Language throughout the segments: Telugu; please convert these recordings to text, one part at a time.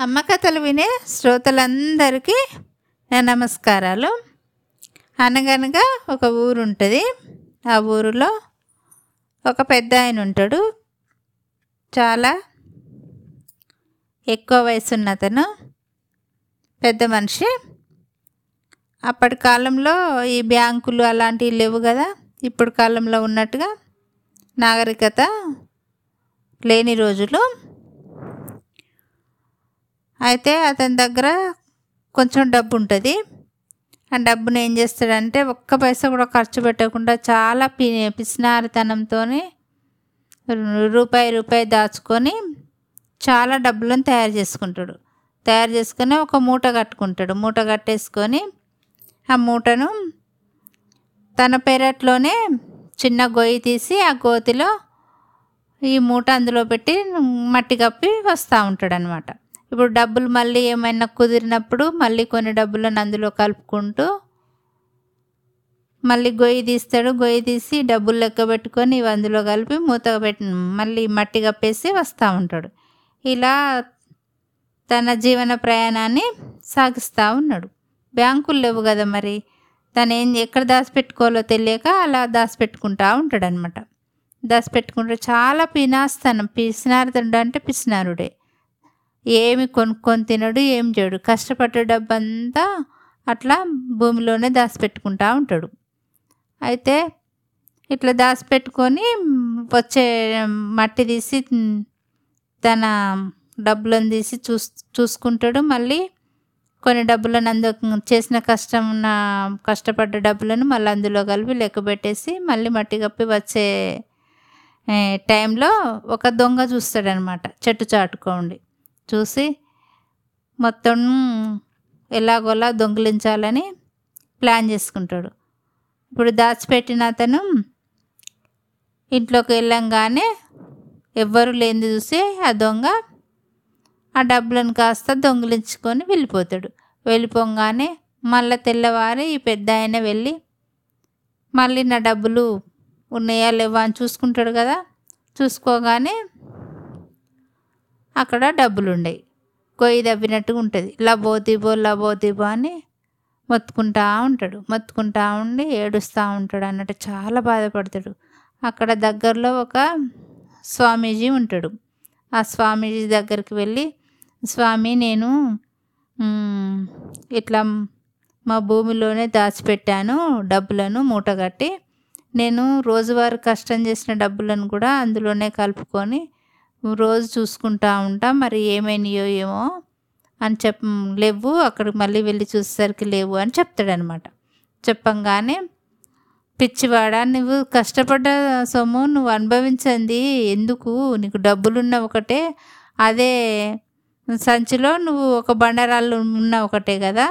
అమ్మ కథలు వినే శ్రోతలందరికీ నా నమస్కారాలు. అనగనగా ఒక ఊరు ఉంటుంది ఆ ఊరిలో ఒక పెద్ద ఆయన ఉంటాడు చాలా ఎక్కువ వయసు ఉన్న అతను పెద్ద మనిషి. అప్పటి కాలంలో ఈ బ్యాంకులు అలాంటివి లేవు కదా. ఇప్పుడు కాలంలో ఉన్నట్టుగా నాగరికత లేని రోజులు. అయితే అతని దగ్గర కొంచెం డబ్బు ఉంటుంది ఆ డబ్బుని ఏం చేస్తాడంటే ఒక్క పైసా కూడా ఖర్చు పెట్టకుండా చాలా పి పిసినారితనంతో రూపాయి రూపాయి దాచుకొని చాలా డబ్బులను తయారు చేసుకుంటాడు. తయారు చేసుకొని ఒక మూట కట్టుకుంటాడు. మూట కట్టేసుకొని ఆ మూటను తన పెరట్లోనే చిన్న గొయ్యి తీసి ఆ గోతిలో ఈ మూట అందులో పెట్టి మట్టి కప్పి వస్తూ ఉంటాడు అనమాట ఇప్పుడు డబ్బులు మళ్ళీ ఏమైనా కుదిరినప్పుడు మళ్ళీ కొన్ని డబ్బులను అందులో కలుపుకుంటూ మళ్ళీ గొయ్యి తీస్తాడు. గొయ్యి తీసి డబ్బులు లెక్క పెట్టుకొని ఇవి అందులో కలిపి మూత పెట్టి మళ్ళీ మట్టి కప్పేసి వస్తూ ఉంటాడు. ఇలా తన జీవన ప్రయాణాన్ని సాగిస్తూ ఉన్నాడు. బ్యాంకులు లేవు కదా మరి. తను ఏం ఎక్కడ దాచిపెట్టుకోవాలో తెలియక అలా దాచిపెట్టుకుంటా ఉంటాడనమాట దాచిపెట్టుకుంటే చాలా పినాస్తాను పిసినారుడు అంటే పిసినారుడే. ఏమి కొనుక్కొని తినడు ఏం చేయడు. కష్టపడ్డ డబ్బంతా అట్లా భూమిలోనే దాచిపెట్టుకుంటా ఉంటాడు. అయితే ఇట్లా దాచిపెట్టుకొని వచ్చే మట్టి తీసి తన డబ్బులను తీసి చూస్ చూసుకుంటాడు. మళ్ళీ కొన్ని డబ్బులను అందు చేసిన కష్టం ఉన్న కష్టపడ్డ డబ్బులను మళ్ళీ అందులో కలిపి లెక్క పెట్టేసి మళ్ళీ మట్టి కప్పి వచ్చే టైంలో ఒక దొంగ చూస్తాడనమాట. చెట్టు చాటుకోండి. చూసి మొత్తం ఎలాగోలా దొంగిలించాలని ప్లాన్ చేసుకుంటాడు. ఇప్పుడు దాచిపెట్టిన అతను ఇంట్లోకి వెళ్ళంగానే ఎవ్వరు లేనిది చూసి ఆ దొంగ ఆ డబ్బులను కాస్త దొంగిలించుకొని వెళ్ళిపోతాడు. వెళ్ళిపోగానే మళ్ళీ తెల్లవారి ఈ పెద్ద ఆయన వెళ్ళి మళ్ళీ నా డబ్బులు ఉన్నాయా లేవా? అని చూసుకుంటాడు కదా. చూసుకోగానే అక్కడ డబ్బులు ఉండేవి కొయ్యి దవ్వినట్టుగా ఉంటుంది. లబోతిబో లబోతిబో అని మొత్తుకుంటా ఉంటాడు. మొత్తుకుంటా ఉండి ఏడుస్తూ ఉంటాడు అన్నట్టు చాలా బాధపడతాడు. అక్కడ దగ్గరలో ఒక స్వామీజీ ఉంటాడు. ఆ స్వామీజీ దగ్గరికి వెళ్ళి స్వామి నేను ఇట్లా మా భూమిలోనే దాచిపెట్టాను డబ్బులను మూటగట్టి. నేను రోజువారీ కష్టం చేసిన డబ్బులను కూడా అందులోనే కలుపుకొని రోజు చూసుకుంటా ఉంటా మరి ఏమైనాయో ఏమో అని చెప్ లేవు అక్కడికి మళ్ళీ వెళ్ళి చూసేసరికి లేవు అని చెప్తాడనమాట. చెప్పంగానే పిచ్చివాడా నువ్వు కష్టపడ్డ సొమ్ము నువ్వు అనుభవించింది ఎందుకు? నీకు డబ్బులున్న ఒకటే అదే సంచిలో నువ్వు ఒక బండరాళ్ళు ఉన్న ఒకటే కదా.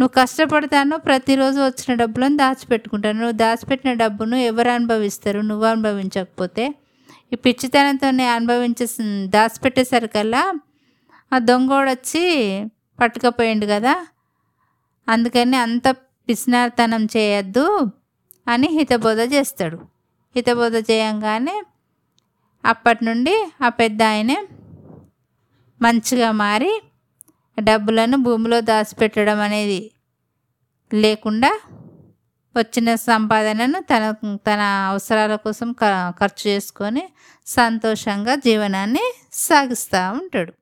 నువ్వు కష్టపడతాను ప్రతిరోజు వచ్చిన డబ్బులను దాచిపెట్టుకుంటాను. నువ్వు దాచిపెట్టిన డబ్బును ఎవరు అనుభవిస్తారు? నువ్వు అనుభవించకపోతే. ఈ పిచ్చితనంతోనే అనుభవించే దాచిపెట్టేసరికల్లా ఆ దొంగోడు వచ్చి పట్టుకపోయిండు కదా. అందుకని అంత పిసినార్తనం చేయొద్దు అని హితబోధ చేస్తాడు. హితబోధ చేయంగానే అప్పటి నుండి ఆ పెద్ద ఆయనే మంచిగా మారి డబ్బులను భూమిలో దాచిపెట్టడం అనేది లేకుండా వచ్చిన సంపాదనను తన తన అవసరాల కోసం ఖర్చు చేసుకొని సంతోషంగా జీవనాన్ని సాగిస్తూ ఉంటాడు.